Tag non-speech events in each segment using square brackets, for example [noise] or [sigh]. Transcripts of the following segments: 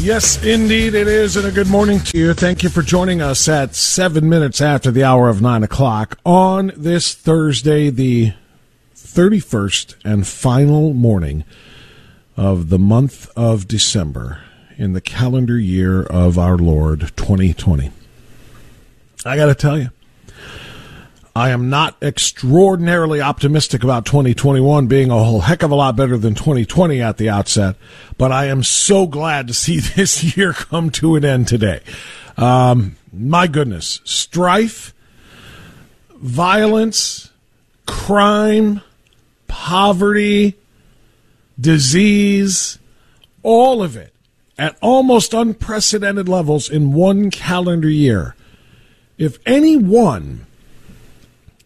Yes, indeed it is, and a good morning to you. Thank you for joining us at seven minutes after the hour of nine o'clock on this Thursday, the 31st and final morning of the month of December in the calendar year of our Lord 2020. I got to tell you, I am not extraordinarily optimistic about 2021 being a whole heck of a lot better than 2020 at the outset, but I am so glad to see [laughs] this year come to an end today. Um, my goodness, strife, violence, crime, poverty, disease, all of it at almost unprecedented levels in one calendar year. If any one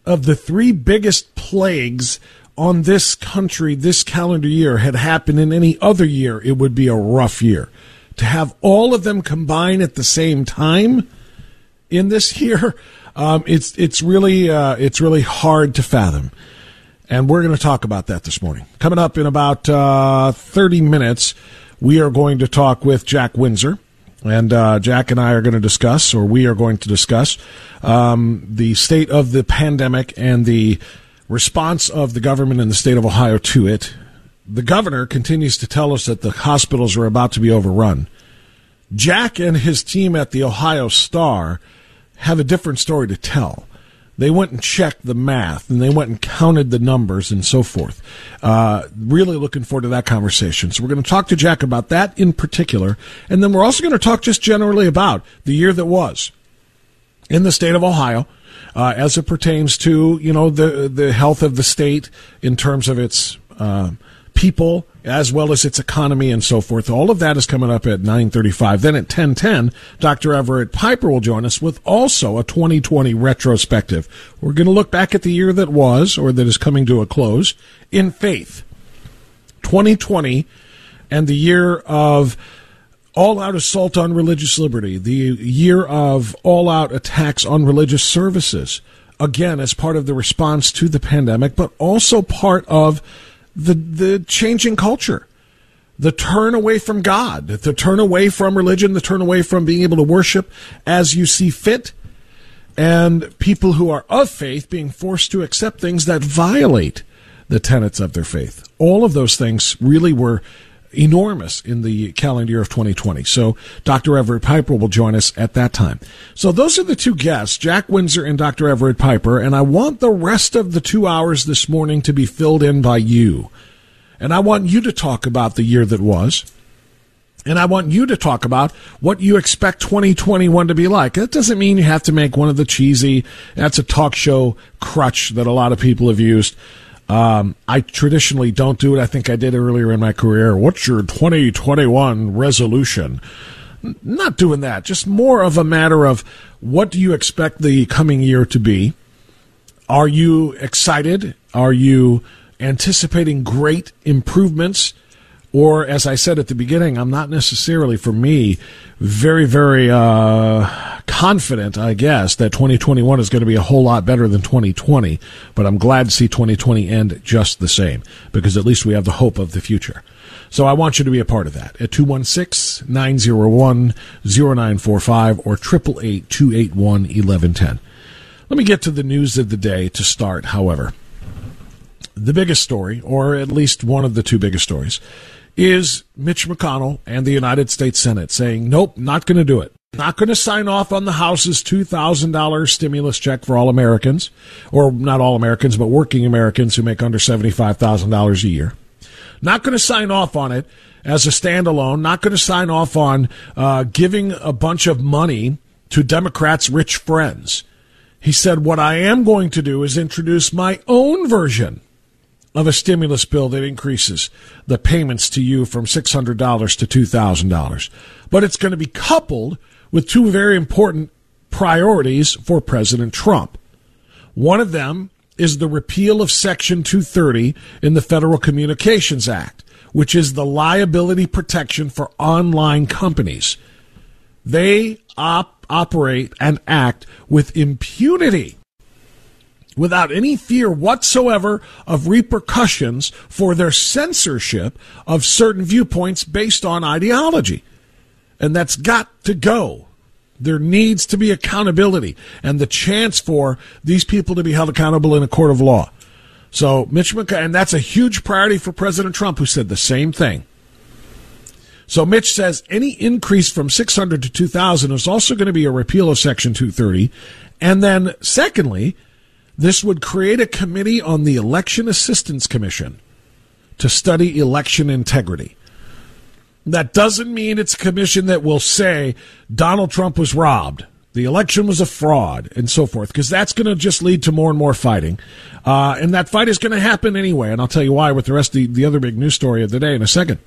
of the three biggest plagues on this country this calendar year had happened in any other year, it would be a rough year. To have all of them combine at the same time in this [laughs] year, um, it's it's really uh, it's really hard to fathom. And we're going to talk about that this morning. Coming up in about uh, 30 minutes, we are going to talk with Jack Windsor. And uh, Jack and I are going to discuss, or we are going to discuss, um, the state of the pandemic and the response of the government in the state of Ohio to it. The governor continues to tell us that the hospitals are about to be overrun. Jack and his team at the Ohio Star have a different story to tell. They went and checked the math and they went and counted the numbers and so forth. Uh, really looking forward to that conversation. So we're going to talk to Jack about that in particular. And then we're also going to talk just generally about the year that was in the state of Ohio. Uh, as it pertains to you know the the health of the state in terms of its uh, people as well as its economy and so forth. All of that is coming up at 9:35. Then at 10:10, Dr. Everett Piper will join us with also a 2020 retrospective. We're going to look back at the year that was or that is coming to a close in faith. 2020 and the year of all out assault on religious liberty, the year of all out attacks on religious services. Again, as part of the response to the pandemic, but also part of the the changing culture, the turn away from God, the turn away from religion, the turn away from being able to worship as you see fit, and people who are of faith being forced to accept things that violate the tenets of their faith. All of those things really were enormous in the calendar year of 2020. So Dr. Everett Piper will join us at that time. So those are the two guests, Jack Windsor and Dr. Everett Piper, and I want the rest of the two hours this morning to be filled in by you. And I want you to talk about the year that was. And I want you to talk about what you expect 2021 to be like. That doesn't mean you have to make one of the cheesy, that's a talk show crutch that a lot of people have used. Um, I traditionally don't do it. I think I did earlier in my career. What's your 2021 resolution? Not doing that. Just more of a matter of what do you expect the coming year to be? Are you excited? Are you anticipating great improvements? Or, as I said at the beginning, I'm not necessarily, for me, very, very uh, confident, I guess, that 2021 is going to be a whole lot better than 2020, but I'm glad to see 2020 end just the same because at least we have the hope of the future. So I want you to be a part of that at 216 901 0945 or 888 281 1110. Let me get to the news of the day to start, however. The biggest story, or at least one of the two biggest stories, is Mitch McConnell and the United States Senate saying, nope, not going to do it. Not going to sign off on the House's $2,000 stimulus check for all Americans, or not all Americans, but working Americans who make under $75,000 a year. Not going to sign off on it as a standalone. Not going to sign off on uh, giving a bunch of money to Democrats' rich friends. He said, What I am going to do is introduce my own version of a stimulus bill that increases the payments to you from $600 to $2,000. But it's going to be coupled with two very important priorities for President Trump. One of them is the repeal of Section 230 in the Federal Communications Act, which is the liability protection for online companies. They op- operate and act with impunity without any fear whatsoever of repercussions for their censorship of certain viewpoints based on ideology. And that's got to go. There needs to be accountability and the chance for these people to be held accountable in a court of law. So Mitch McConnell, and that's a huge priority for President Trump, who said the same thing. So Mitch says any increase from 600 to 2,000 is also going to be a repeal of Section 230. And then, secondly, this would create a committee on the Election Assistance Commission to study election integrity. That doesn't mean it's a commission that will say Donald Trump was robbed, the election was a fraud, and so forth, because that's going to just lead to more and more fighting. Uh, and that fight is going to happen anyway. And I'll tell you why with the rest of the, the other big news story of the day in a second.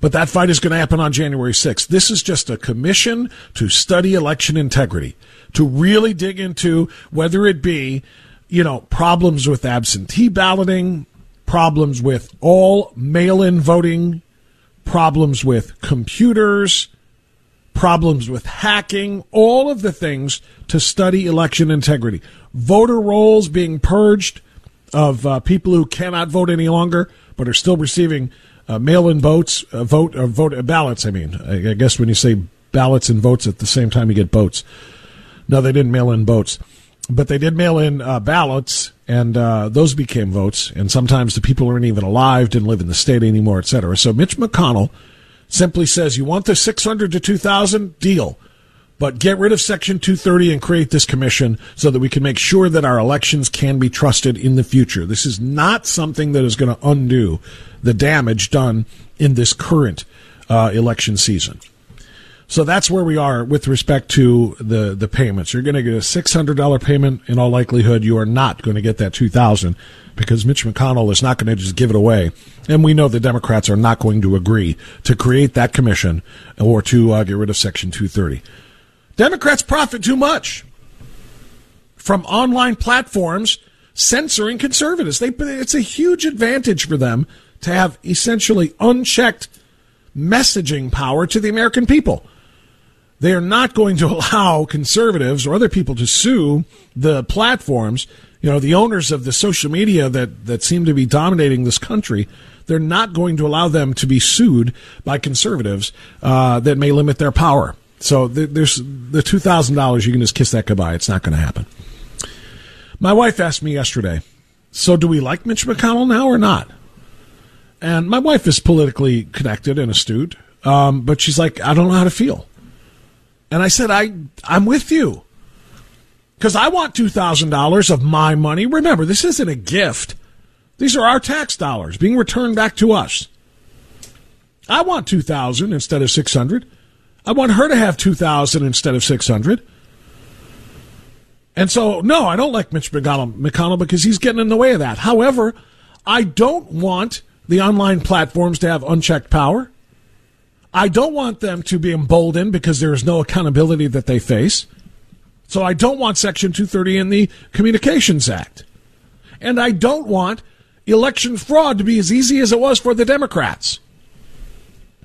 But that fight is going to happen on January 6th. This is just a commission to study election integrity, to really dig into whether it be, you know, problems with absentee balloting, problems with all mail in voting problems with computers, problems with hacking, all of the things to study election integrity. Voter rolls being purged of uh, people who cannot vote any longer but are still receiving uh, mail-in votes, uh, vote, uh, vote uh, ballots. I mean, I, I guess when you say ballots and votes at the same time, you get votes. No, they didn't mail in votes but they did mail in uh, ballots, and uh, those became votes. And sometimes the people aren't even alive, didn't live in the state anymore, et cetera. So Mitch McConnell simply says, "You want the 600 to 2,000 deal, but get rid of Section 230 and create this commission so that we can make sure that our elections can be trusted in the future. This is not something that is going to undo the damage done in this current uh, election season." So that's where we are with respect to the, the payments. You're going to get a $600 payment in all likelihood. You are not going to get that 2000 because Mitch McConnell is not going to just give it away. And we know the Democrats are not going to agree to create that commission or to uh, get rid of Section 230. Democrats profit too much from online platforms censoring conservatives. They, it's a huge advantage for them to have essentially unchecked messaging power to the American people. They are not going to [laughs] allow conservatives or other people to sue the platforms, you know, the owners of the social media that, that seem to be dominating this country. They're not going to allow them to be sued by conservatives uh, that may limit their power. So there's the two thousand dollars. You can just kiss that goodbye. It's not going to happen. My wife asked me yesterday, "So do we like Mitch McConnell now or not?" And my wife is politically connected and astute, um, but she's like, "I don't know how to feel." And I said, I, I'm with you. Because I want $2,000 of my money. Remember, this isn't a gift. These are our tax dollars being returned back to us. I want 2000 instead of 600. I want her to have 2000 instead of 600. And so, no, I don't like Mitch McConnell, McConnell because he's getting in the way of that. However, I don't want the online platforms to have unchecked power. I don't want them to be emboldened because there is no accountability that they face. So I don't want Section 230 in the Communications Act. And I don't want election fraud to be as easy as it was for the Democrats.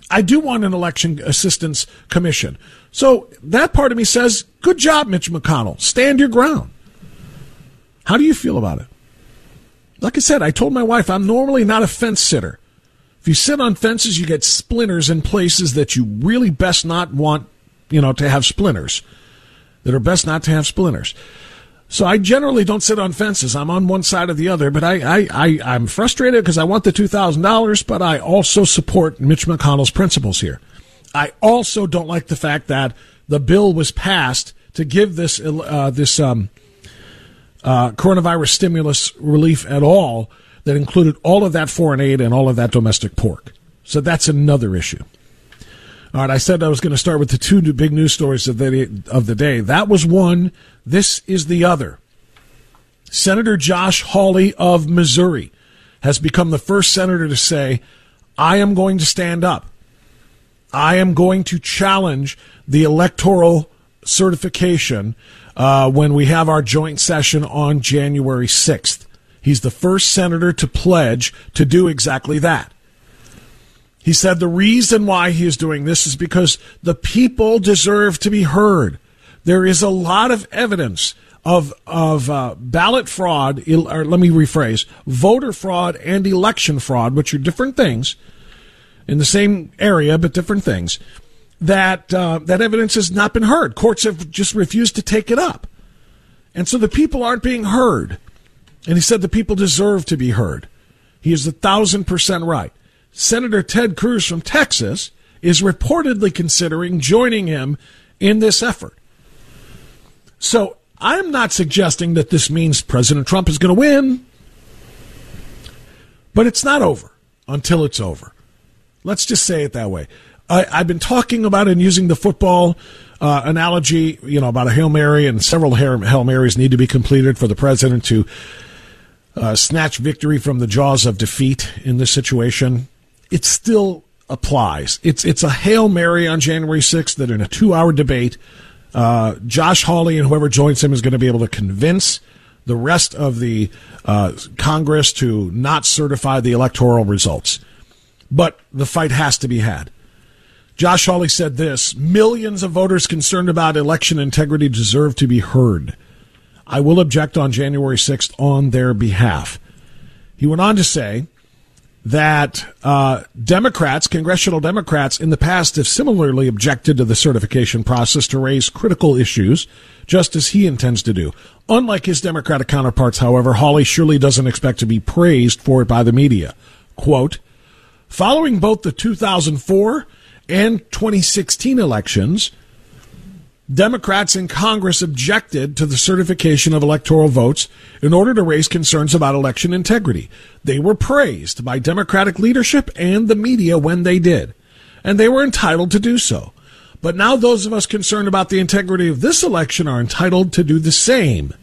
I do want an election assistance commission So that part of me says, good job, Mitch McConnell. Stand your ground. How do you feel about it? Like I said, I told my wife I'm normally not a fence sitter. If you sit on fences, you get splinters in places that you really best not want, you know, to have splinters. That are best not to have splinters. So I generally don't sit on fences. I'm on one side or the other, but I, I, I I'm frustrated because I want the two thousand dollars, but I also support Mitch McConnell's principles here. I also don't like the fact that the bill was passed to give this uh, this um, uh, coronavirus stimulus relief at all that included all of that foreign aid and all of that domestic pork. So that's another issue. All right, I said I was going to start with the two big news stories of the of the day. That was one. This is the other. Senator Josh Hawley of Missouri has become the first senator to say, "I am going to stand up. I am going to challenge the electoral certification uh, when we have our joint session on January 6th. He's the first senator to pledge to do exactly that. He said the reason why he is doing this is because the people deserve to be heard. There is a lot of evidence of of uh, ballot fraud, or let me rephrase, voter fraud and election fraud, which are different things in the same area but different things. That uh, that evidence has not been heard. Courts have just refused to take it up, and so the people aren't being heard. And he said the people deserve to be heard. He is a thousand percent right. Senator Ted Cruz from Texas is reportedly considering joining him in this effort. So I'm not suggesting that this means President Trump is going to win, but it's not over until it's over. Let's just say it that way. I, have been talking about and using the football uh, analogy, you know, about a Hail Mary, and several Hail Marys need to be completed for the president to uh, snatch victory from the jaws of defeat in this situation it still applies. It's it's a hail mary on January 6th that in a two hour debate, uh, Josh Hawley and whoever joins him is going to be able to convince the rest of the uh, Congress to not certify the electoral results. But the fight has to be had. Josh Hawley said this Millions of voters concerned about election integrity deserve to be heard. I will object on January 6th on their behalf. He went on to say that uh, Democrats, congressional Democrats, in the past have similarly objected to the certification process to raise critical issues, just as he intends to do. Unlike his Democratic counterparts, however, Hawley surely doesn't expect to be praised for it by the media. Quote, following both the 2004 and 2016 elections, Democrats in Congress objected to the certification of electoral votes in order to raise concerns about election integrity. They were praised by Democratic leadership and the media when they did, and they were entitled to do so. But now those of us concerned about the integrity of this election are entitled to do the same.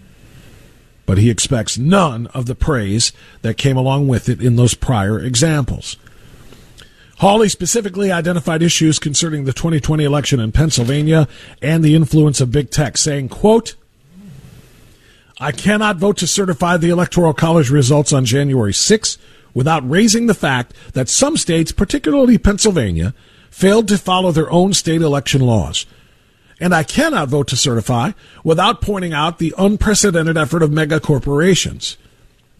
But he expects none of the praise that came along with it in those prior examples. Hawley specifically identified issues concerning the 2020 election in Pennsylvania and the influence of big tech, saying, quote, I cannot vote to certify the Electoral College results on January 6 without raising the fact that some states, particularly Pennsylvania, failed to follow their own state election laws. And I cannot vote to certify without pointing out the unprecedented effort of mega corporations,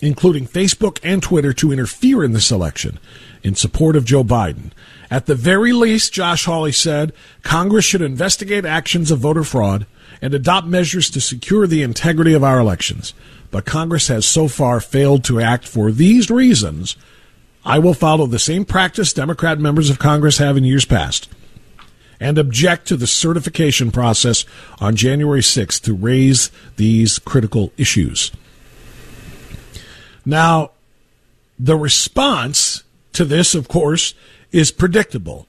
including Facebook and Twitter, to interfere in this election in support of Joe Biden. At the very least, Josh Hawley said, Congress should investigate actions of voter fraud and adopt measures to secure the integrity of our elections. But Congress has so far failed to act for these reasons. I will follow the same practice Democrat members of Congress have in years past and object to the certification process on January 6th to raise these critical issues. Now, the response to this, of course, is predictable.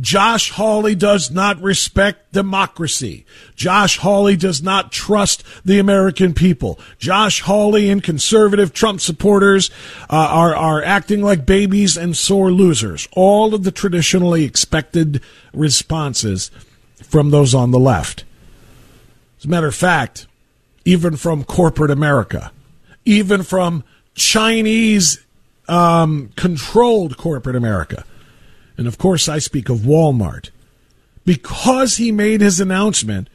Josh Hawley does not respect democracy. Josh Hawley does not trust the American people. Josh Hawley and conservative Trump supporters uh, are, are acting like babies and sore losers. All of the traditionally expected responses from those on the left. As a matter of fact, even from corporate America, even from Chinese um, controlled corporate America. And of course, I speak of Walmart. because he made his announcement,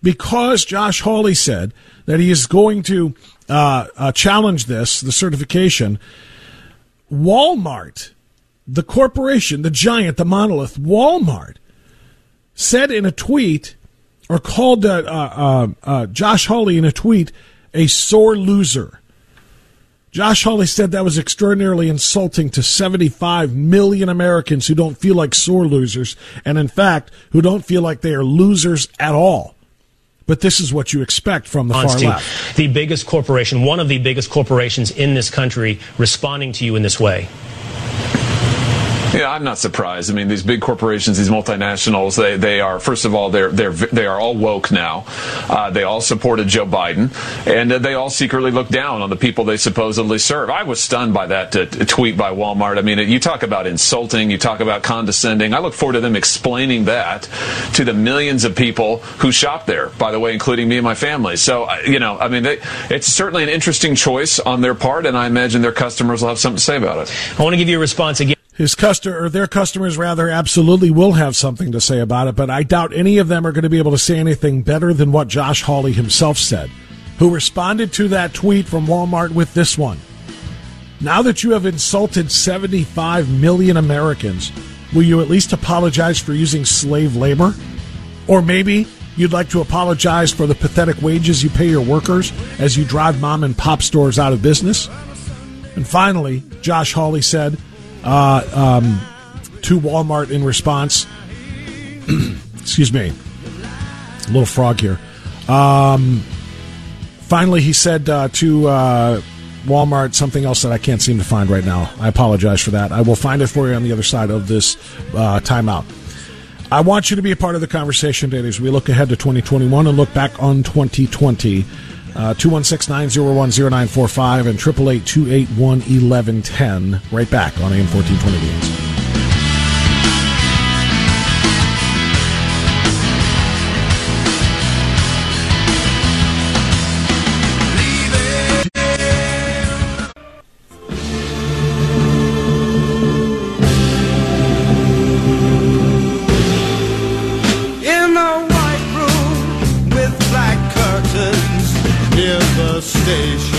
because Josh Hawley said that he is going to uh, uh, challenge this, the certification, Walmart, the corporation, the giant, the monolith, Walmart, said in a tweet, or called uh, uh, uh Josh Hawley in a tweet, a sore loser. Josh Hawley said that was extraordinarily insulting to 75 million Americans who don't feel like sore losers, and in fact, who don't feel like they are losers at all. But this is what you expect from the far left. The biggest corporation, one of the biggest corporations in this country, responding to you in this way. Yeah, I'm not surprised. I mean, these big corporations, these multinationals, they, they are first of all they're they're they are all woke now. Uh, they all supported Joe Biden, and uh, they all secretly look down on the people they supposedly serve. I was stunned by that uh, tweet by Walmart. I mean, you talk about insulting, you talk about condescending. I look forward to them explaining that to the millions of people who shop there. By the way, including me and my family. So uh, you know, I mean, they, it's certainly an interesting choice on their part, and I imagine their customers will have something to say about it. I want to give you a response again his customer or their customers rather absolutely will have something to say about it, but I doubt any of them are going to be able to say anything better than what Josh Hawley himself said, who responded to that tweet from Walmart with this one. Now that you have insulted 75 million Americans, will you at least apologize for using slave labor? Or maybe you'd like to apologize for the pathetic wages you pay your workers as you drive mom and pop stores out of business? And finally, Josh Hawley said, uh, um, to Walmart in response. [clears throat] Excuse me, a little frog here. Um, finally, he said uh, to uh, Walmart something else that I can't seem to find right now. I apologize for that. I will find it for you on the other side of this uh, timeout. I want you to be a part of the conversation today as we look ahead to 2021 and look back on 2020. Uh, 216 901 0945 and 888 281 1110. Right back on AM 1420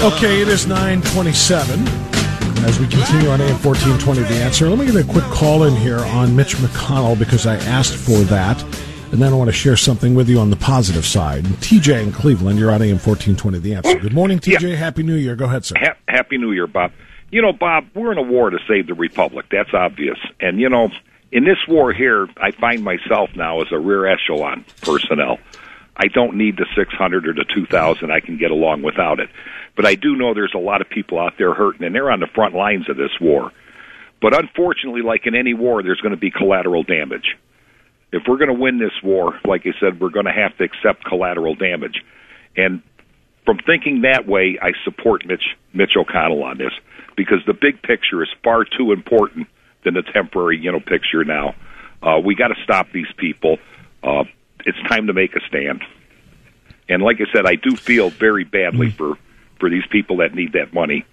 Okay, it is 927 as we continue on AM 1420 The Answer. Let me get a quick call in here on Mitch McConnell because I asked for that. And then I want to share something with you on the positive side. TJ in Cleveland, you're on AM 1420 The Answer. Good morning, TJ. Yeah. Happy New Year. Go ahead, sir. Ha- Happy New Year, Bob. You know, Bob, we're in a war to save the Republic. That's obvious. And, you know, in this war here, I find myself now as a rear echelon personnel. I don't need the 600 or the 2,000. I can get along without it. But I do know there's a lot of people out there hurting, and they're on the front lines of this war. But unfortunately, like in any war, there's going to be collateral damage. If we're going to win this war, like I said, we're going to have to accept collateral damage. And from thinking that way, I support Mitch Mitch O'Connell on this because the big picture is far too important than the temporary, you know, picture now. Uh, we got to stop these people. Uh, it's time to make a stand. And like I said, I do feel very badly mm. for for these people that need that money.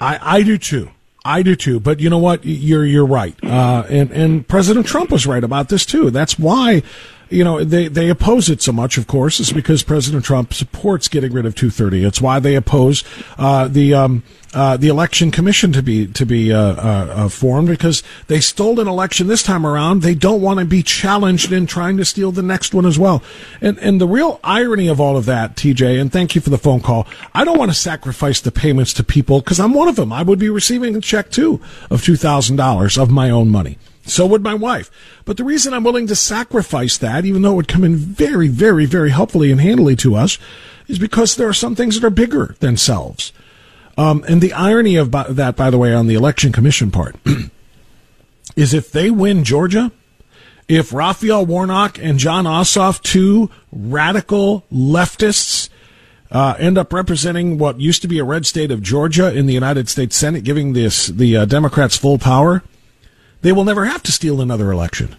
I, I do too. I do too. But you know what? You're you're right. Uh, and and President Trump was right about this too. That's why you know, they, they oppose it so much, of course, is because President Trump supports getting rid of 230. It's why they oppose uh, the um, uh, the election commission to be to be uh, uh, uh, formed because they stole an election this time around. They don't want to be challenged in trying to steal the next one as well. And and the real irony of all of that, TJ, and thank you for the phone call. I don't want to sacrifice the payments to people because I'm one of them. I would be receiving a check too of two thousand dollars of my own money. So would my wife. But the reason I'm willing to sacrifice that, even though it would come in very, very, very helpfully and handily to us, is because there are some things that are bigger than selves. Um, and the irony of that, by the way, on the election commission part, [clears throat] is if they win Georgia, if Raphael Warnock and Jon Ossoff, two radical leftists, uh, end up representing what used to be a red state of Georgia in the United States Senate, giving this the uh, Democrats full power, they will never have to steal another election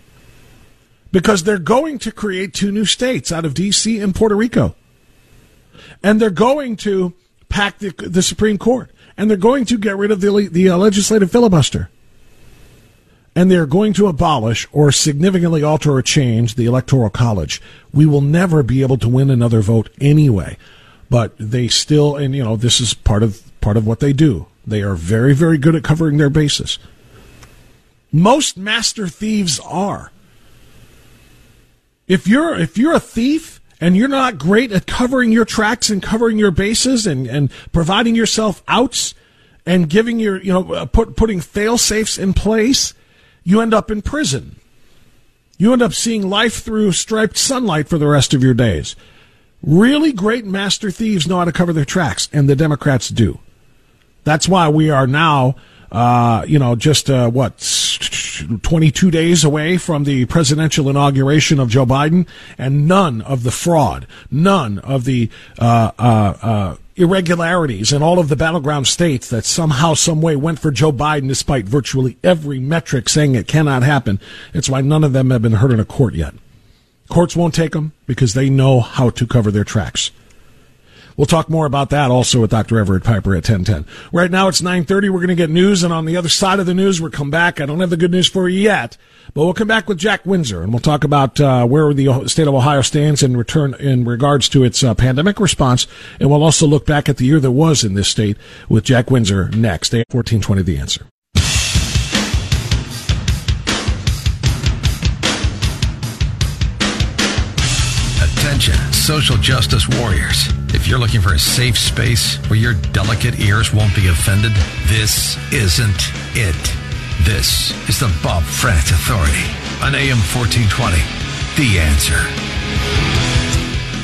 because they're going to create two new states out of D.C. and Puerto Rico. And they're going to pack the, the Supreme Court. And they're going to get rid of the, the uh, legislative filibuster. and they're going to abolish or significantly alter or change the Electoral College. We will never be able to win another vote anyway. But they still, and you know, this is part of part of what they do. They are very, very good at covering their bases. Most master thieves are. If you're if you're a thief and you're not great at covering your tracks and covering your bases and, and providing yourself outs and giving your you know uh, put, putting fail safes in place, you end up in prison. You end up seeing life through striped sunlight for the rest of your days. Really great master thieves know how to cover their tracks, and the Democrats do. That's why we are now, uh, you know, just uh, what 22 days away from the presidential inauguration of Joe Biden, and none of the fraud, none of the uh, uh, uh irregularities in all of the battleground states that somehow, some way went for Joe Biden despite virtually every metric saying it cannot happen. It's why none of them have been heard in a court yet. Courts won't take them because they know how to cover their tracks. We'll talk more about that also with Dr. Everett Piper at 1010. Right now it's 930. We're going to get news. And on the other side of the news, we'll come back. I don't have the good news for you yet, but we'll come back with Jack Windsor and we'll talk about uh, where the state of Ohio stands in return in regards to its uh, pandemic response. And we'll also look back at the year that was in this state with Jack Windsor next. Day 1420 The Answer. Attention, social justice warriors. If you're looking for a safe space where your delicate ears won't be offended, this isn't it. This is the Bob Frantz Authority on AM 1420. The answer.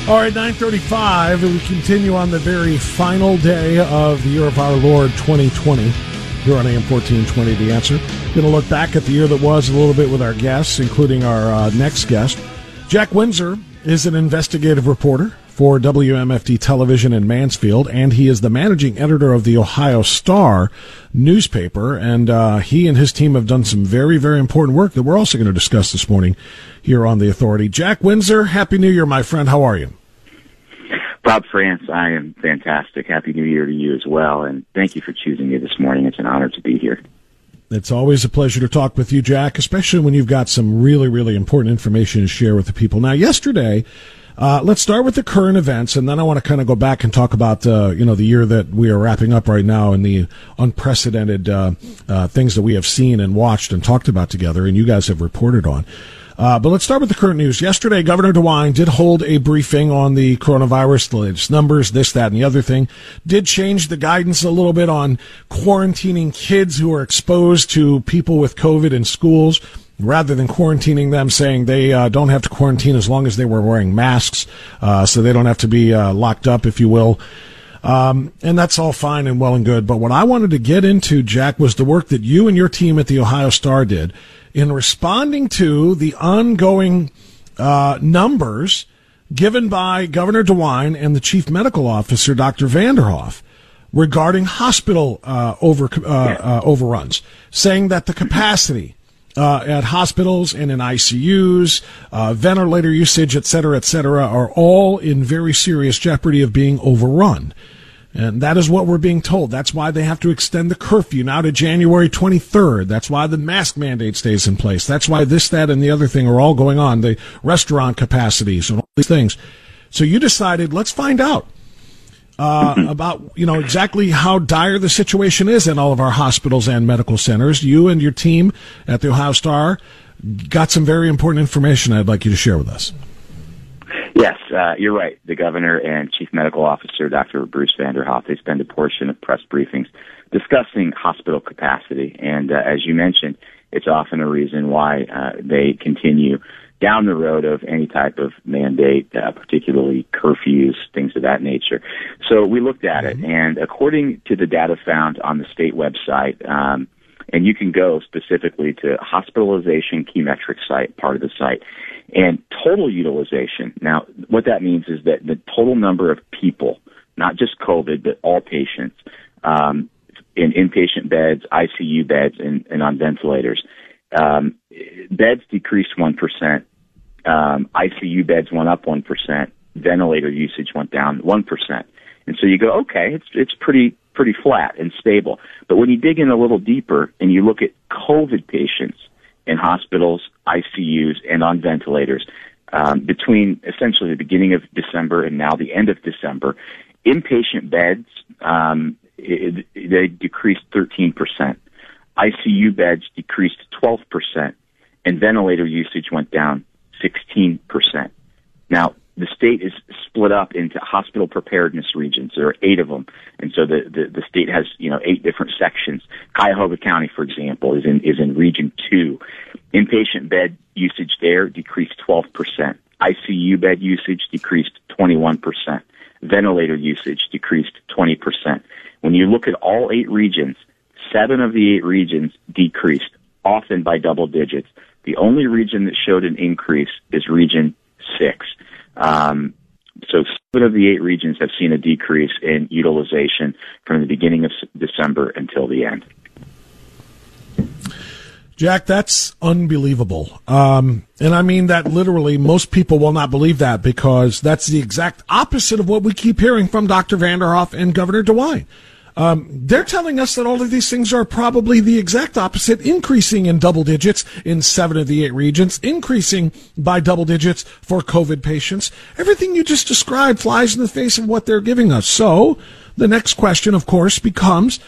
All right, 935. and We continue on the very final day of the year of our Lord 2020 here on AM 1420. The answer. Going to look back at the year that was a little bit with our guests, including our uh, next guest. Jack Windsor is an investigative reporter for WMFD Television in Mansfield, and he is the managing editor of the Ohio Star newspaper. And uh, he and his team have done some very, very important work that we're also going to discuss this morning here on the Authority. Jack Windsor, Happy New Year, my friend. How are you? Bob Frantz, I am fantastic. Happy New Year to you as well, and thank you for choosing me this morning. It's an honor to be here. It's always a pleasure to talk with you, Jack, especially when you've got some really, really important information to share with the people. Now, yesterday, uh, let's start with the current events, and then I want to kind of go back and talk about uh, you know the year that we are wrapping up right now and the unprecedented uh, uh things that we have seen and watched and talked about together, and you guys have reported on. Uh, but let's start with the current news. Yesterday, Governor DeWine did hold a briefing on the coronavirus, the latest numbers, this, that, and the other thing. Did change the guidance a little bit on quarantining kids who are exposed to people with COVID in schools rather than quarantining them, saying they uh, don't have to quarantine as long as they were wearing masks, uh, so they don't have to be uh, locked up, if you will. Um, and that's all fine and well and good. But what I wanted to get into, Jack, was the work that you and your team at the Ohio Star did in responding to the ongoing uh, numbers given by Governor DeWine and the Chief Medical Officer, Dr. Vanderhoff, regarding hospital uh, over uh, uh, overruns, saying that the capacity uh, at hospitals and in ICUs, uh, ventilator usage, et cetera, et cetera, are all in very serious jeopardy of being overrun. And that is what we're being told. That's why they have to extend the curfew now to January 23rd. That's why the mask mandate stays in place. That's why this, that, and the other thing are all going on. The restaurant capacities and all these things. So you decided, let's find out uh, about you know exactly how dire the situation is in all of our hospitals and medical centers. You and your team at the Ohio Star got some very important information. I'd like you to share with us. Yes, uh, you're right. The governor and chief medical officer, Dr. Bruce Vanderhoff, they spend a portion of press briefings discussing hospital capacity. And uh, as you mentioned, it's often a reason why uh, they continue down the road of any type of mandate, uh, particularly curfews, things of that nature. So we looked at mm-hmm. it, and according to the data found on the state website, um, and you can go specifically to hospitalization key metric site, part of the site, and total utilization. Now, what that means is that the total number of people, not just COVID, but all patients, um, in inpatient beds, ICU beds, and, and on ventilators, um, beds decreased 1%, um, ICU beds went up 1%, ventilator usage went down 1%. And so you go, okay, it's, it's pretty, pretty flat and stable. But when you dig in a little deeper and you look at COVID patients in hospitals, ICUs, and on ventilators um, between essentially the beginning of December and now the end of December. Inpatient beds, um, it, it, they decreased 13%. ICU beds decreased 12%, and ventilator usage went down 16%. Now, the state is split up into hospital preparedness regions. There are eight of them, and so the, the, the state has you know eight different sections. Cuyahoga County, for example, is in is in Region Two. Inpatient bed usage there decreased 12 percent. ICU bed usage decreased 21 percent. Ventilator usage decreased 20 percent. When you look at all eight regions, seven of the eight regions decreased, often by double digits. The only region that showed an increase is Region Six. Um, so seven of the eight regions have seen a decrease in utilization from the beginning of December until the end. Jack, that's unbelievable. Um, and I mean that literally. Most people will not believe that because that's the exact opposite of what we keep hearing from Dr. Vanderhoff and Governor DeWine. Um, they're telling us that all of these things are probably the exact opposite, increasing in double digits in seven of the eight regions, increasing by double digits for COVID patients. Everything you just described flies in the face of what they're giving us. So the next question, of course, becomes,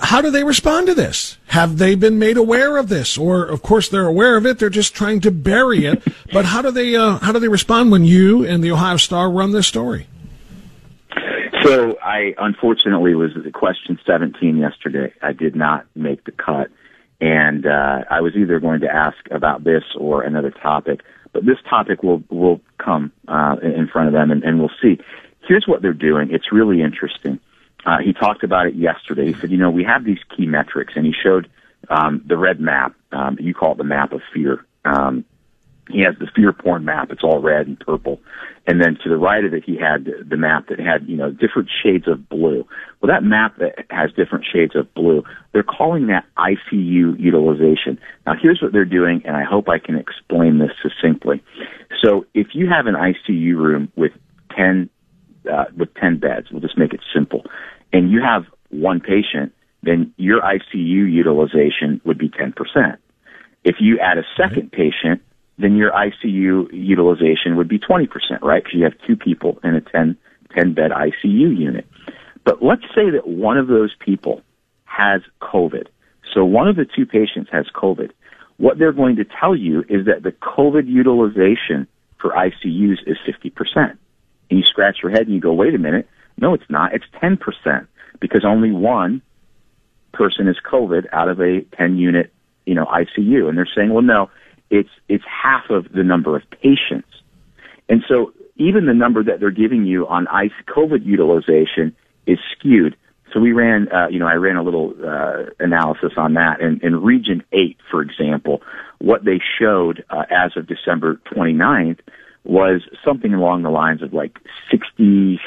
how do they respond to this? Have they been made aware of this, or of course they're aware of it? They're just trying to bury it. But how do they uh, how do they respond when you and the Ohio Star run this story? So I unfortunately was at question 17 yesterday. I did not make the cut, and uh, I was either going to ask about this or another topic. But this topic will will come uh, in front of them, and, and we'll see. Here's what they're doing. It's really interesting. Uh, he talked about it yesterday. He said, you know, we have these key metrics, and he showed um, the red map. Um, you call it the map of fear. Um, he has the fear porn map. It's all red and purple. And then to the right of it, he had the map that had, you know, different shades of blue. Well, that map that has different shades of blue, they're calling that ICU utilization. Now, here's what they're doing, and I hope I can explain this succinctly. So if you have an ICU room with 10, uh, with 10 beds, we'll just make it simple, and you have one patient, then your ICU utilization would be 10%. If you add a second patient, then your ICU utilization would be 20%, right? Because you have two people in a 10, 10 bed ICU unit. But let's say that one of those people has COVID. So one of the two patients has COVID. What they're going to tell you is that the COVID utilization for ICUs is 50%. And you scratch your head and you go, wait a minute. No, it's not. It's 10% because only one person is COVID out of a 10 unit, you know, ICU. And they're saying, well, no, it's it's half of the number of patients. And so even the number that they're giving you on ICE COVID utilization is skewed. So we ran, uh, you know, I ran a little uh, analysis on that. And in Region 8, for example, what they showed uh, as of December 29th was something along the lines of like 65%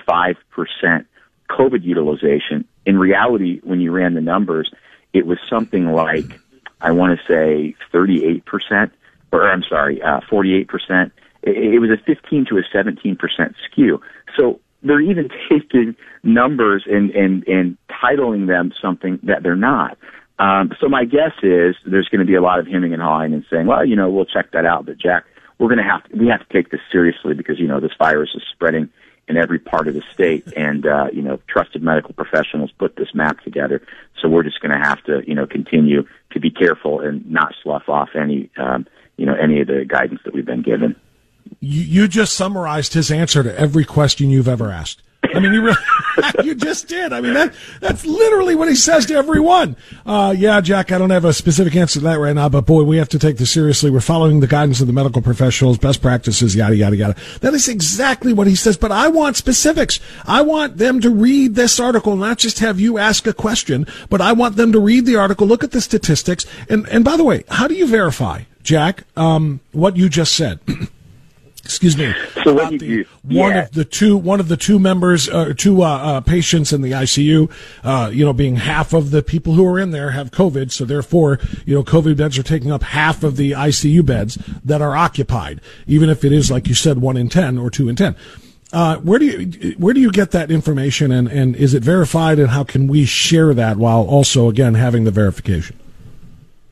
COVID utilization. In reality, when you ran the numbers, it was something like, I want to say 38% or I'm sorry, uh, 48%. It, it was a 15 to a 17% skew. So they're even [laughs] taking numbers and, and, and titling them something that they're not. Um, so my guess is there's going to be a lot of hemming and hawing and saying, well, you know, we'll check that out. But Jack, we're going to have to, we have to take this seriously because, you know, this virus is spreading in every part of the state and, uh, you know, trusted medical professionals put this map together. So we're just going to have to, you know, continue to be careful and not slough off any, um, you know any of the guidance that we've been given. You, you just summarized his answer to every question you've ever asked. I mean, you really, [laughs] you just did. I mean, that that's literally what he says to everyone. Uh, yeah, Jack, I don't have a specific answer to that right now, but boy, we have to take this seriously. We're following the guidance of the medical professionals, best practices, yada, yada, yada. That is exactly what he says, but I want specifics. I want them to read this article, not just have you ask a question, but I want them to read the article, look at the statistics. And, and by the way, how do you verify, Jack, um, what you just said? [clears throat] excuse me, so what the, one yeah. of the two one of the two members, uh, two uh, uh, patients in the ICU, uh, you know, being half of the people who are in there have COVID, so therefore, you know, COVID beds are taking up half of the ICU beds that are occupied, even if it is like you said, one in ten or two in ten. Uh, where do you where do you get that information, and, and is it verified, and how can we share that while also again having the verification?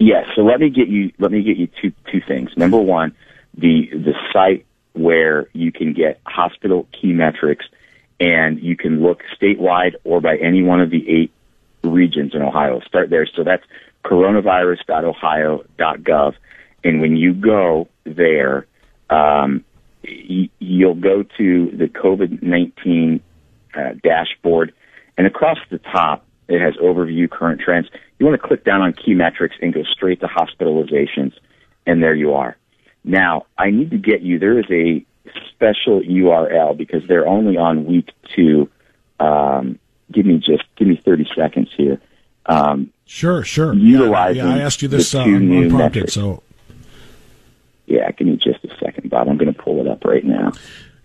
Yes. So let me get you let me get you two two things. Number one, the the site where you can get hospital key metrics and you can look statewide or by any one of the eight regions in Ohio. Start there. So that's coronavirus.ohio.gov. And when you go there, um, you'll go to the COVID 19 uh, dashboard, and across the top, it has overview current trends. You want to click down on key metrics and go straight to hospitalizations, and there you are. Now, I need to get you, there is a special URL because they're only on week two. Um, give me just, give me 30 seconds here. Um, sure, sure. Utilizing yeah, yeah, I asked you this uh, unprompted, so. Yeah, give me just a second, Bob. I'm going to pull it up right now.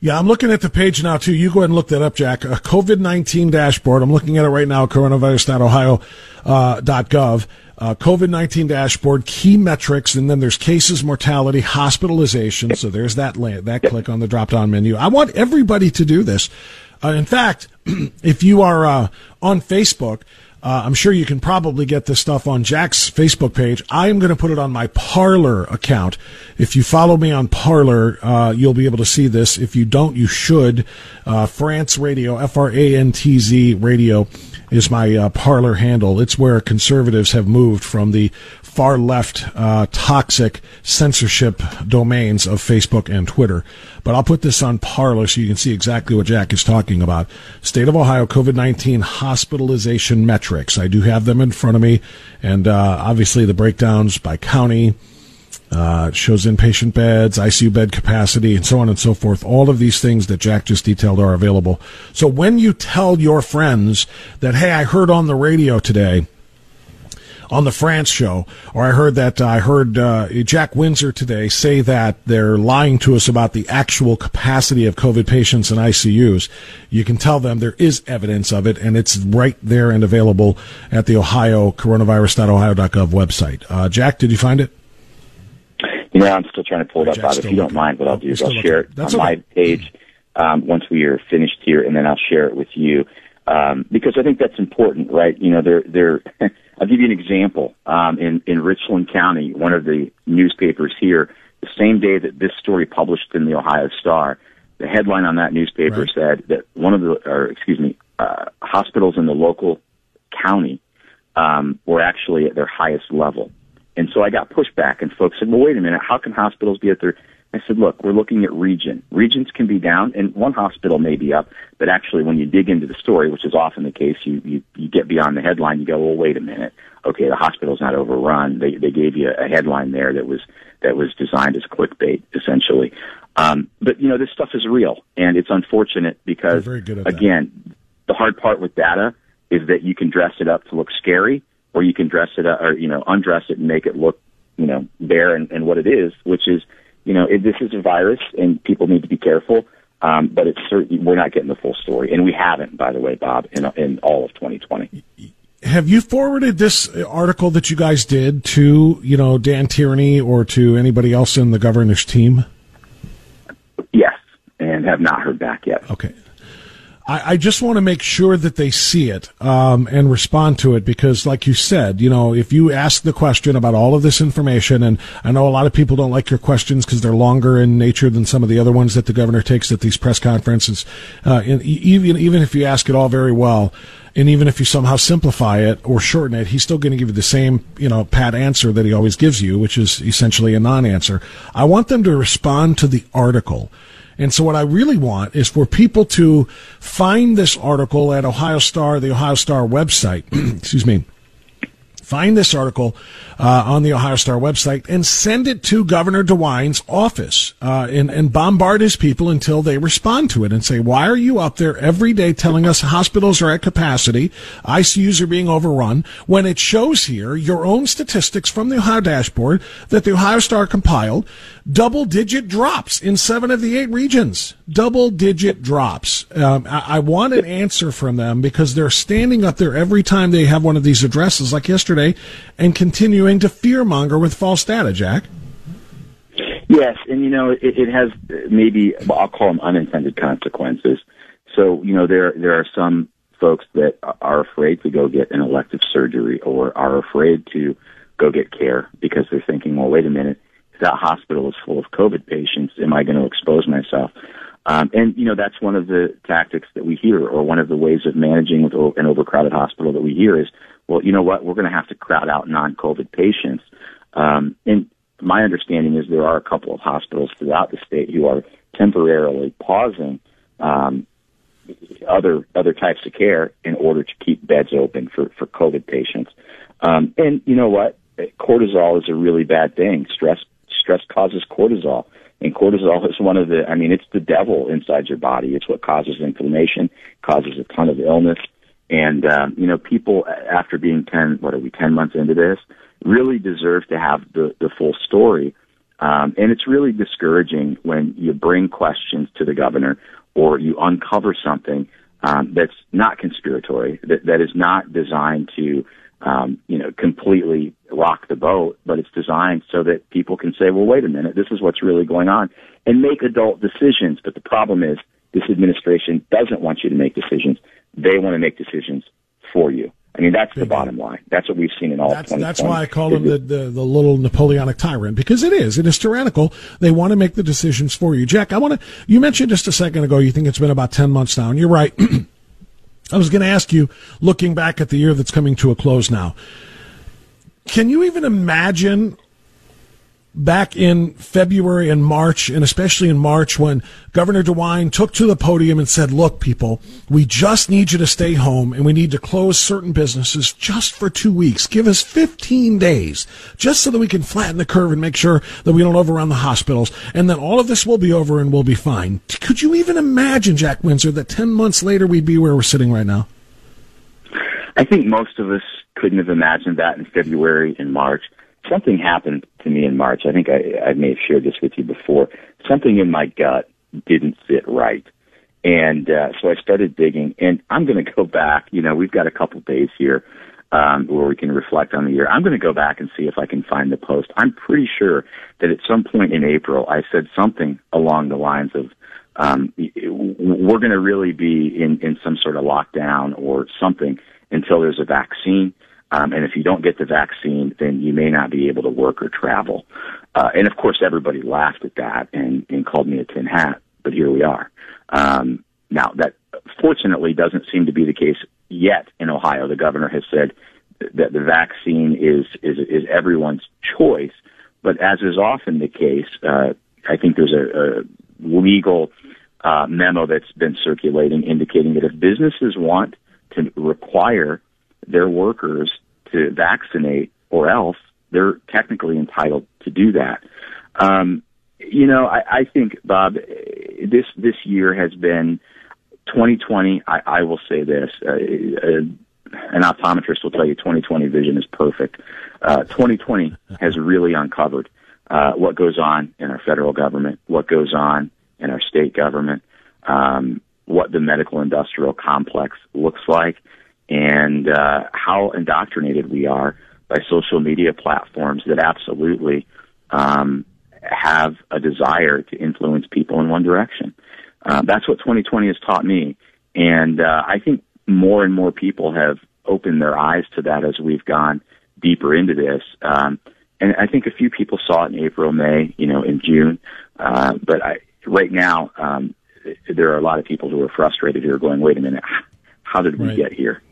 Yeah, I'm looking at the page now too. You go ahead and look that up, Jack. A COVID 19 dashboard. I'm looking at it right now, coronavirus.ohio.gov. Uh, COVID 19 dashboard, key metrics, and then there's cases, mortality, hospitalization. So there's that, that click on the drop down menu. I want everybody to do this. Uh, in fact, [clears throat] if you are uh, on Facebook, uh, I'm sure you can probably get this stuff on Jack's Facebook page. I am going to put it on my Parler account. If you follow me on Parler, uh, you'll be able to see this. If you don't, you should. Uh, Frantz Radio, F R A N T Z Radio is my uh, Parler handle. It's where conservatives have moved from the far left uh, toxic censorship domains of Facebook and Twitter. But I'll put this on Parler so you can see exactly what Jack is talking about. State of Ohio COVID 19 hospitalization metrics. I do have them in front of me, and uh, obviously the breakdowns by county. Uh, shows inpatient beds, ICU bed capacity, and so on and so forth. All of these things that Jack just detailed are available. So when you tell your friends that, hey, I heard on the radio today on the Frantz show, or I heard that uh, I heard uh, Jack Windsor today say that they're lying to us about the actual capacity of COVID patients in ICUs. You can tell them there is evidence of it, and it's right there and available at the Ohio coronavirus.ohio.gov website. Uh, Jack, did you find it? You know, I'm still trying to pull it up, Bob. If you don't mind, what I'll do is I'll share it on okay. my page um, once we are finished here, and then I'll share it with you um, because I think that's important, right? You know, they're they're [laughs] I'll give you an example. Um, in, in Richland County, one of the newspapers here, the same day that this story published in the Ohio Star, the headline on that newspaper right. said that one of the, or excuse me, uh, hospitals in the local county um, were actually at their highest level. And so I got pushback, and folks said, well, wait a minute, how can hospitals be at their I said, look, we're looking at region. Regions can be down, and one hospital may be up, but actually, when you dig into the story, which is often the case, you you, you get beyond the headline. You go, well, wait a minute. Okay, the hospital's not overrun. They they gave you a headline there that was that was designed as clickbait, essentially. Um, but you know, this stuff is real, and it's unfortunate because again, that. the hard part with data is that you can dress it up to look scary, or you can dress it up, or you know, undress it and make it look you know bare and, and what it is, which is you know, it, this is a virus and people need to be careful. Um, but it's certainly, we're not getting the full story. And we haven't, by the way, Bob, in, in all of 2020. Have you forwarded this article that you guys did to, you know, Dan Tierney or to anybody else in the governor's team? Yes, and have not heard back yet. Okay. I, I just want to make sure that they see it um, and respond to it because, like you said, you know, if you ask the question about all of this information, and I know a lot of people don't like your questions because they're longer in nature than some of the other ones that the governor takes at these press conferences. Uh, even even if you ask it all very well, and even if you somehow simplify it or shorten it, he's still going to give you the same, you know, pat answer that he always gives you, which is essentially a non-answer. I want them to respond to the article. And so what I really want is for people to find this article at Ohio Star, the Ohio Star website, [clears throat] excuse me, find this article uh, on the Ohio Star website and send it to Governor DeWine's office uh, and, and bombard his people until they respond to it and say, why are you up there every day telling us hospitals are at capacity, ICUs are being overrun, when it shows here your own statistics from the Ohio dashboard that the Ohio Star compiled, double digit drops in seven of the eight regions. Double digit drops. Um, I, I want an answer from them because they're standing up there every time they have one of these addresses like yesterday and continuing to fearmonger with false data, Jack. Yes, and you know it, it has maybe I'll call them unintended consequences. So you know there there are some folks that are afraid to go get an elective surgery or are afraid to go get care because they're thinking, well, wait a minute, that hospital is full of COVID patients, am I going to expose myself? Um, and you know that's one of the tactics that we hear, or one of the ways of managing with an overcrowded hospital that we hear is, well, you know what, we're going to have to crowd out non-COVID patients. Um, and my understanding is there are a couple of hospitals throughout the state who are temporarily pausing um, other other types of care in order to keep beds open for for COVID patients. Um, and you know what, cortisol is a really bad thing. Stress stress causes cortisol. And cortisol is one of the, I mean, it's the devil inside your body. It's what causes inflammation, causes a ton of illness. And, um, you know, people after being 10, what are we, 10 months into this, really deserve to have the, the full story. Um, and it's really discouraging when you bring questions to the governor or you uncover something um, that's not conspiratory, that, that is not designed to um, you know, completely rock the boat, but it's designed so that people can say, well, wait a minute, this is what's really going on and make adult decisions. But the problem is this administration doesn't want you to make decisions. They want to make decisions for you. I mean, that's the bottom line. That's what we've seen in all. That's, that's why I call him the, the, the little Napoleonic tyrant because it is. It is tyrannical. They want to make the decisions for you. Jack, I want to. You mentioned just a second ago. You think it's been about ten months now, and you're right. [clears throat] I was going to ask you, looking back at the year that's coming to a close now, can you even imagine back in February and March, and especially in March, when Governor DeWine took to the podium and said, Look, people, we just need you to stay home and we need to close certain businesses just for two weeks. Give us 15 days just so that we can flatten the curve and make sure that we don't overrun the hospitals. And then all of this will be over and we'll be fine. Could you even imagine, Jack Windsor, that 10 months later we'd be where we're sitting right now? I think most of us couldn't have imagined that in February and March something happened to me in March. I think I, I may have shared this with you before. Something in my gut didn't fit right. And uh, so I started digging, and I'm going to go back. You know, we've got a couple days here um, where we can reflect on the year. I'm going to go back and see if I can find the post. I'm pretty sure that at some point in April, I said something along the lines of, um, "We're going to really be in in some sort of lockdown or something until there's a vaccine." Um, and if you don't get the vaccine, then you may not be able to work or travel. Uh, and of course, everybody laughed at that and, and called me a tin hat. But here we are. Um, now, that fortunately doesn't seem to be the case yet in Ohio. The governor has said that the vaccine is is, is everyone's choice. But as is often the case, uh, I think there's a, a legal uh, memo that's been circulating indicating that if businesses want to require their workers to vaccinate, or else they're technically entitled to do that. Um, you know, I, I think Bob, this this year has been 2020. I, I will say this: uh, uh, an optometrist will tell you 2020 vision is perfect. Uh, 2020 has really uncovered uh, what goes on in our federal government, what goes on in our state government, um, what the medical industrial complex looks like, and uh, how indoctrinated we are by social media platforms that absolutely um, have a desire to influence people in one direction. Uh, that's what 2020 has taught me, and uh, I think more and more people have opened their eyes to that as we've gone deeper into this. Um, and I think a few people saw it in April, May, you know, in June. Uh, but I, right now, um, there are a lot of people who are frustrated who are going, "Wait a minute, how did we right. get here?"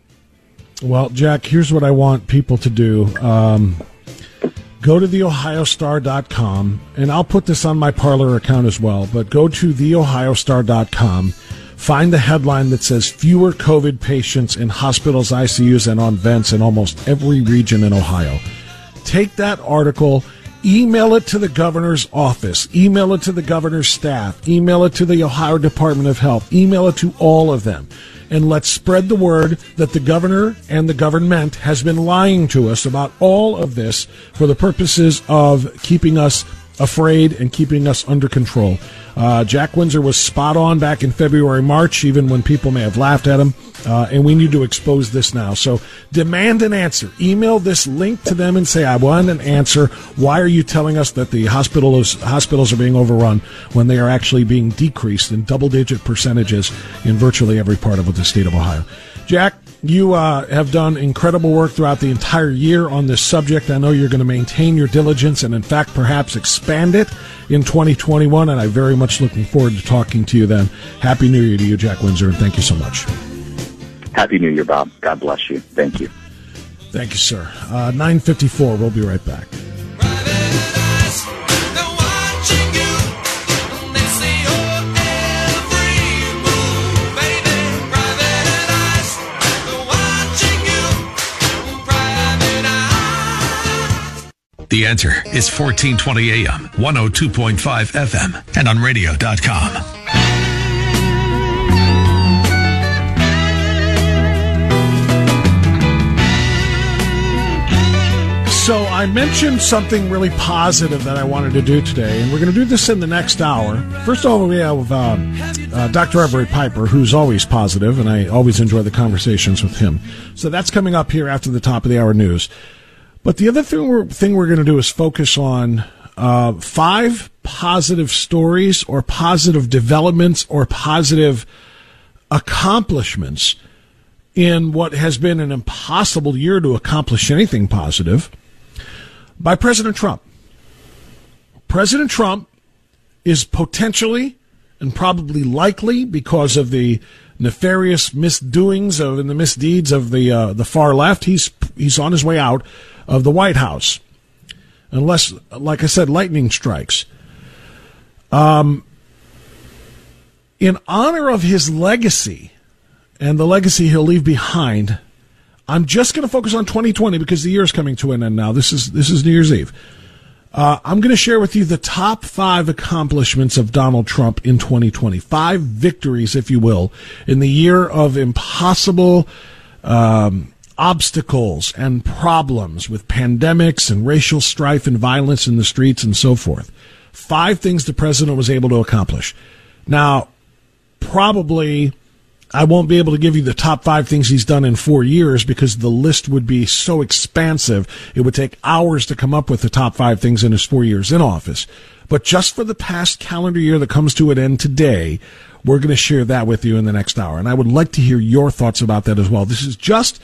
Well, Jack, here's what I want people to do. Um, go to theohiostar.com, and I'll put this on my Parler account as well, but go to theohiostar.com. Find the headline that says fewer COVID patients in hospitals, ICUs, and on vents in almost every region in Ohio. Take that article, email it to the governor's office, email it to the governor's staff, email it to the Ohio Department of Health, email it to all of them and let's spread the word that the governor and the government has been lying to us about all of this for the purposes of keeping us afraid and keeping us under control. Uh, Jack Windsor was spot on back in February, March, even when people may have laughed at him. Uh, and we need to expose this now. So demand an answer. Email this link to them and say, I want an answer. Why are you telling us that the hospital is, hospitals are being overrun when they are actually being decreased in double digit percentages in virtually every part of the state of Ohio? Jack, you uh, have done incredible work throughout the entire year on this subject. I know you're going to maintain your diligence and, in fact, perhaps expand it in 2021. And I'm very much looking forward to talking to you then. Happy New Year to you, Jack Windsor, and thank you so much. Happy New Year, Bob. God bless you. Thank you. Thank you, sir. Uh, 954. We'll be right back. The answer is 1420 AM, 102.5 FM, and on radio.com. So I mentioned something really positive that I wanted to do today, and we're going to do this in the next hour. First of all, we have uh, uh, Dr. Everett Piper, who's always positive, and I always enjoy the conversations with him. So that's coming up here after the top of the hour news. But the other thing we're, thing we're going to do is focus on uh, five positive stories or positive developments or positive accomplishments in what has been an impossible year to accomplish anything positive by President Trump. President Trump is potentially and probably likely because of the nefarious misdoings of and the misdeeds of the uh, the far left. He's he's on his way out of the White House, unless, like I said, lightning strikes. Um, in honor of his legacy and the legacy he'll leave behind, I'm just going to focus on 2020 because the year is coming to an end now. This is this is New Year's Eve. Uh, I'm going to share with you the top five accomplishments of Donald Trump in 2020. Five victories, if you will, in the year of impossible um, obstacles and problems with pandemics and racial strife and violence in the streets and so forth. Five things the president was able to accomplish. Now, probably I won't be able to give you the top five things he's done in four years because the list would be so expansive. It would take hours to come up with the top five things in his four years in office. But just for the past calendar year that comes to an end today, we're going to share that with you in the next hour. And I would like to hear your thoughts about that as well. This is just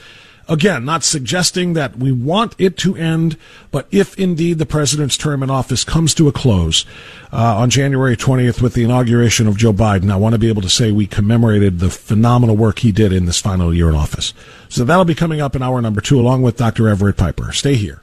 Again, not suggesting that we want it to end, but if indeed the president's term in office comes to a close uh, on January 20th with the inauguration of Joe Biden, I want to be able to say we commemorated the phenomenal work he did in this final year in office. So that'll be coming up in hour number two, along with Dr. Everett Piper. Stay here.